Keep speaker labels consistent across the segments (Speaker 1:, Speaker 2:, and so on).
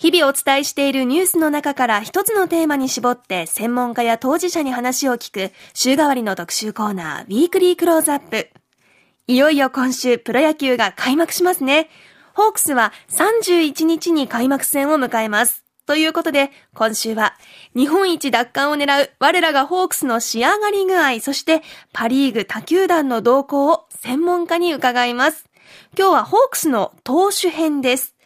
Speaker 1: 日々お伝えしているニュースの中から一つのテーマに絞って専門家や当事者に話を聞く週替わりの特集コーナー、ウィークリークローズアップ。いよいよ今週プロ野球が開幕しますね。ホークスは31日に開幕戦を迎えます。ということで、今週は日本一奪還を狙う我らがホークスの仕上がり具合、そしてパリーグ他球団の動向を専門家に伺います。今日はホークスの投手編です。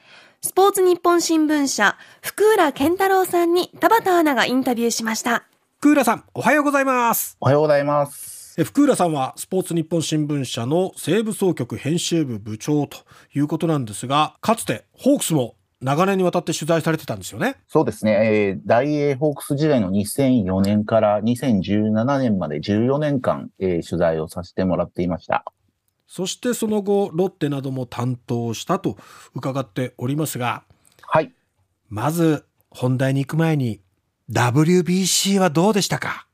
Speaker 1: スポーツ日本新聞社、福浦健太郎さんに田畑アナがインタビューしました。
Speaker 2: 福浦さん、おはようございます。
Speaker 3: おはようございます。
Speaker 2: 福浦さんはスポーツ日本新聞社の西部総局編集部部長ということなんですが、かつてホークスも長年にわたって取材されてたんですよね。
Speaker 3: そうですね。えー、大英ホークス時代の2004年から2017年まで14年間、えー、取材をさせてもらっていました。
Speaker 2: そしてその後ロッテなども担当したと伺っておりますが、
Speaker 3: はい。
Speaker 2: まず本題に行く前に WBC はどうでしたか？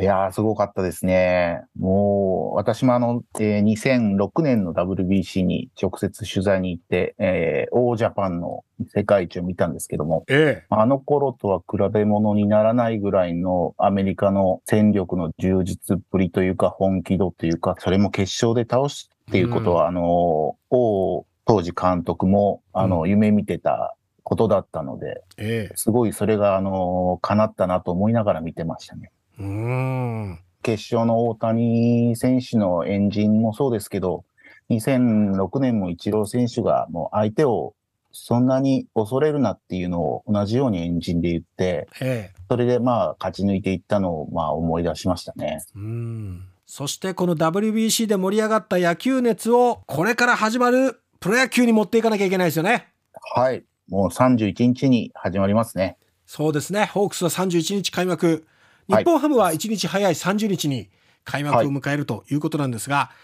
Speaker 3: いやー、すごかったですね。もう、私もあの、えー、2006年の WBC に直接取材に行って、えー、オージャパンの世界一を見たんですけども、
Speaker 2: ええ、
Speaker 3: あの頃とは比べ物にならないぐらいのアメリカの戦力の充実っぷりというか、本気度というか、それも決勝で倒すっていうことは、うん、あの、王当時監督も、あの、夢見てたことだったので、
Speaker 2: ええ、
Speaker 3: すごいそれが、あの、叶ったなと思いながら見てましたね。
Speaker 2: うん。
Speaker 3: 決勝の大谷選手のエンジンもそうですけど、2006年もイチロー選手がもう相手をそんなに恐れるなっていうのを同じようにエンジンで言って、
Speaker 2: ええ、
Speaker 3: それでまあ勝ち抜いていったのをまあ思い出しましたね。
Speaker 2: うんそしてこの WBC で盛り上がった野球熱をこれから始まるプロ野球に持っていかなきゃいけないですよね。
Speaker 3: はい。もう31日に始まりますね。
Speaker 2: そうですね。ホークスは31日開幕。日本ハムは1日早い30日に開幕を迎えるということなんですが、はい、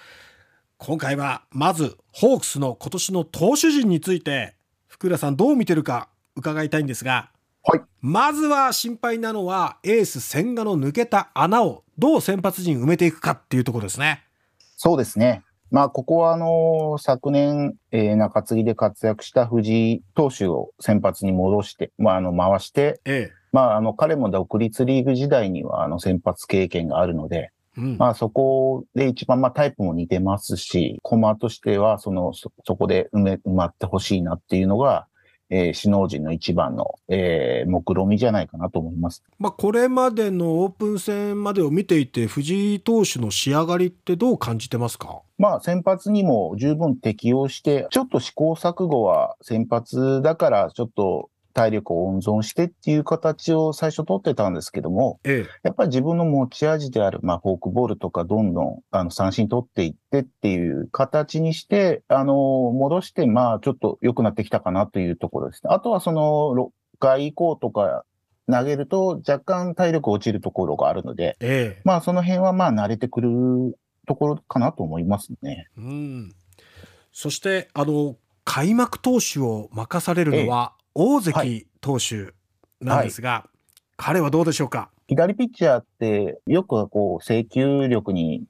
Speaker 2: 今回はまずホークスの今年の投手陣について福浦さんどう見てるか伺いたいんですが、
Speaker 3: はい、
Speaker 2: まずは心配なのはエース千賀の抜けた穴をどう先発陣埋めていくかっていうところですね。
Speaker 3: そうですね。まあ、ここは、あの、昨年、えー、中継ぎで活躍した藤井投手を先発に戻して、まあ、あの、回して、
Speaker 2: ええ、
Speaker 3: まあ、あの、彼も独立リーグ時代には、あの、先発経験があるので、うん、まあ、そこで一番、まあ、タイプも似てますし、コマとしては、その、そ、そこで埋め、埋まってほしいなっていうのが、えー、首脳陣の一番の、えー、目論見じゃないかなと思います。
Speaker 2: まあ、これまでのオープン戦までを見ていて、藤井投手の仕上がりってどう感じてますか？
Speaker 3: まあ、先発にも十分適応して、ちょっと試行錯誤は先発だからちょっと体力を温存してっていう形を最初取ってたんですけども、
Speaker 2: ええ、
Speaker 3: やっぱり自分の持ち味である、まあ、フォークボールとかどんどんあの三振取っていってっていう形にして、あの、戻して、まあ、ちょっと良くなってきたかなというところですね。あとはその、6回以降とか投げると若干体力落ちるところがあるので、
Speaker 2: ええ、
Speaker 3: まあ、その辺はまあ、慣れてくるところかなと思いますね。
Speaker 2: うん。そして、あの、開幕投手を任されるのは、大関投手なんですが、はい、彼はどうでしょうか？
Speaker 3: 左ピッチャーってよくこう制球力に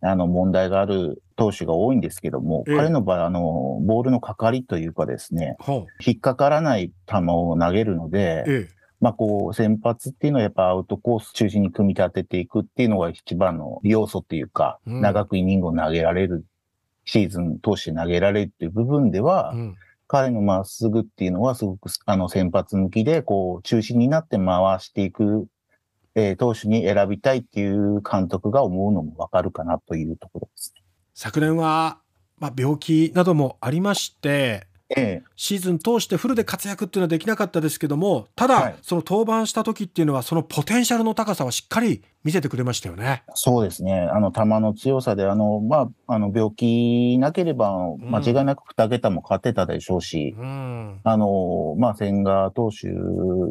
Speaker 3: あの問題がある投手が多いんですけども、ええ、彼の場合、あの、ボールのかかりというかですね、引っかからない球を投げるので、
Speaker 2: え、
Speaker 3: まあこう、先発っていうのはやっぱアウトコース中心に組み立てていくっていうのが一番の要素っていうか、うん、長くイニングを投げられる、シーズン通して投げられるっていう部分では、うん彼のまっすぐっていうのはすごく、あの、先発向きで、こう、中心になって回していく、えー、投手に選びたいっていう監督が思うのもわかるかなというところですね。
Speaker 2: 昨年は、まあ、病気などもありまして、
Speaker 3: ええ、
Speaker 2: シーズン通してフルで活躍っていうのはできなかったですけどもただ、はい、その登板した時っていうのはそのポテンシャルの高さはしっかり見せてくれましたよね。
Speaker 3: そうですね。あの球の強さであのまああの病気なければ間違いなく2桁も勝ってたでしょうし、
Speaker 2: うん、
Speaker 3: あのまあ千賀投手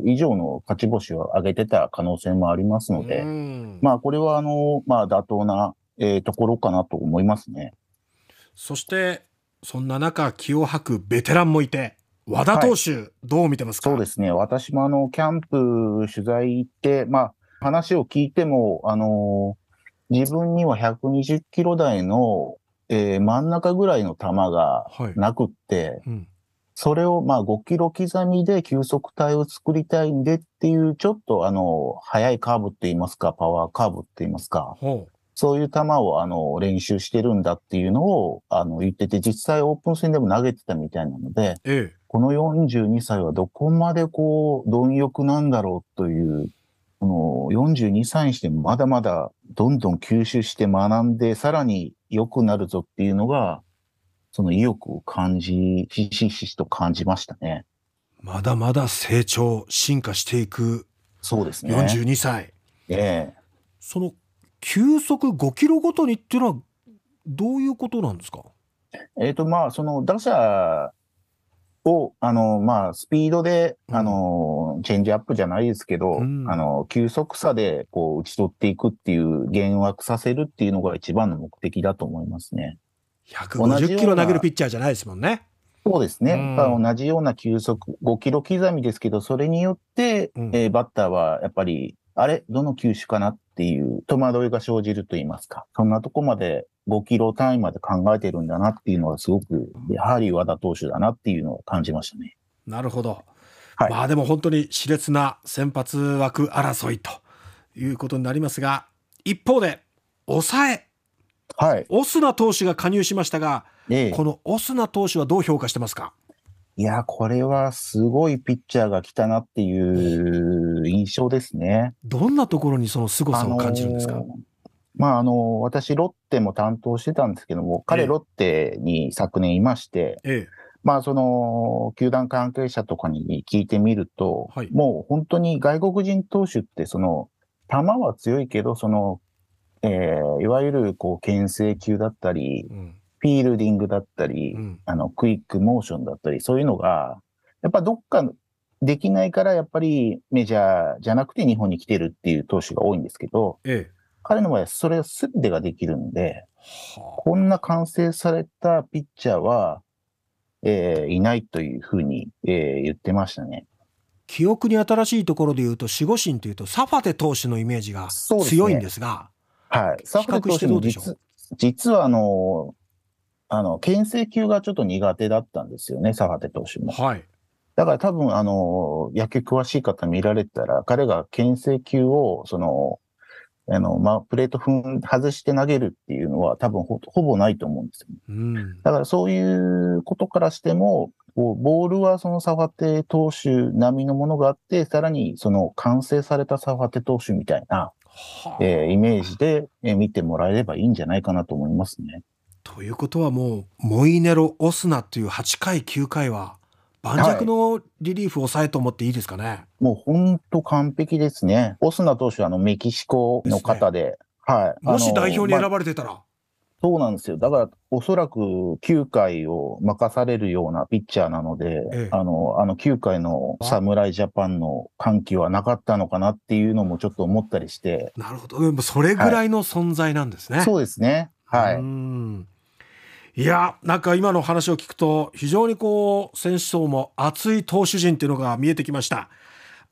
Speaker 3: 以上の勝ち星を上げてた可能性もありますので、
Speaker 2: うん、
Speaker 3: まあこれはあのまあ妥当な、えー、ところかなと思いますね。
Speaker 2: そしてそんな中気を吐くベテランもいて和田投手、はい、どう見てますか？
Speaker 3: そうですね。私もあのキャンプ取材行ってまあ話を聞いてもあの自分には120キロ台の、えー、真ん中ぐらいの球がなくって、
Speaker 2: はいうん、
Speaker 3: それをまあ5キロ刻みで急速体を作りたいんでっていう、ちょっとあの、速いカーブって言いますか、パワーカーブって言いますか、そういう球をあの、練習してるんだっていうのをあの、言ってて、実際オープン戦でも投げてたみたいなので、ええ、この42歳はどこまでこう、貪欲なんだろうという、この42歳にしてもまだまだどんどん吸収して学んで、さらに良くなるぞっていうのが、その意欲を感じ、ひしひしと感じましたね。
Speaker 2: まだまだ成長、進化していく。
Speaker 3: そうですね。
Speaker 2: 42歳。
Speaker 3: ええ
Speaker 2: その、急速5キロごとにっていうのは、どういうことなんですか？
Speaker 3: えっ、ー、と、まあ、その、打者を、あの、まあ、スピードで、あの、チェンジアップじゃないですけど、うん、あの、急速さで、こう、打ち取っていくっていう、減惑させるっていうのが一番の目的だと思いますね。
Speaker 2: 150キロ投げるピッチャーじゃないですもんね。
Speaker 3: そうですね。うん、同じような球速、5キロ刻みですけど、それによって、うん、えー、バッターはやっぱり、あれ？どの球種かな？っていう戸惑いが生じると言いますか。そんなとこまで5キロ単位まで考えてるんだなっていうのはすごく、やはり和田投手だなっていうのを感じましたね。
Speaker 2: なるほど。はい、まあでも本当に熾烈な先発枠争いということになりますが、一方で、抑え。
Speaker 3: はい。
Speaker 2: オスナ投手が加入しましたが、ええ、このオスナ投手はどう評価してますか？
Speaker 3: いや、これはすごいピッチャーが来たなっていう印象ですね。
Speaker 2: どんなところにその凄さを感じるんですか、あのー、
Speaker 3: まあ、あの、私、ロッテも担当してたんですけども、彼、ロッテに昨年いまして、ええ、まあ、その、球団関係者とかに聞いてみると、はい、もう本当に外国人投手って、その、球は強いけど、その、えー、いわゆる、こう、牽制球だったり、うんフィールディングだったり、うん、あの、クイックモーションだったり、そういうのが、やっぱどっかできないから、やっぱりメジャーじゃなくて日本に来てるっていう投手が多いんですけど、ええ、彼の場合はそれすべてができるんで、はあ、こんな完成されたピッチャーは、えー、いないというふうに、えー、言ってましたね。
Speaker 2: 記憶に新しいところで言うと、守護神というと、サファテ投手のイメージが強いんですが、
Speaker 3: すね、はい。サファテ投手も実実はあの、あの、牽制球がちょっと苦手だったんですよね、サファテ投手も。
Speaker 2: はい。
Speaker 3: だから多分、あの、野球詳しい方見られたら、彼が牽制球を、その、あの、まあ、プレート踏ん、外して投げるっていうのは多分ほほぼないと思うんですよ、ね。うん。だからそういうことからしても、ボールはそのサファテ投手並みのものがあって、さらにその完成されたサファテ投手みたいな、はあ、えー、イメージで、え見てもらえればいいんじゃないかなと思いますね。
Speaker 2: ということはもう、モイネロ、オスナっていう8回、9回は、盤石のリリーフ抑えと思っていいですかね？はい、
Speaker 3: もう本当完璧ですね。オスナ投手はあのメキシコの方で、でね、はい。
Speaker 2: もし代表に選ばれてたら、ま
Speaker 3: そうなんですよ。だから、おそらく9回を任されるようなピッチャーなので、ええ、あの、あの9回の侍ジャパンの歓喜はなかったのかなっていうのもちょっと思ったりして。
Speaker 2: なるほど。でもそれぐらいの存在なんですね。
Speaker 3: はい、そうですね。はい。
Speaker 2: いや、なんか今の話を聞くと、非常にこう、選手層も熱い投手陣っていうのが見えてきました。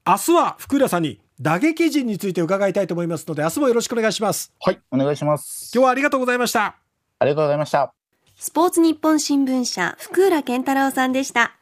Speaker 2: 明日は福浦さんに打撃陣について伺いたいと思いますので、明日もよろしくお願いします。
Speaker 3: はい、お願いします。
Speaker 2: 今日はありがとうございました。
Speaker 3: ありがとうございました。
Speaker 1: スポーツ日本新聞社福浦健太郎さんでした。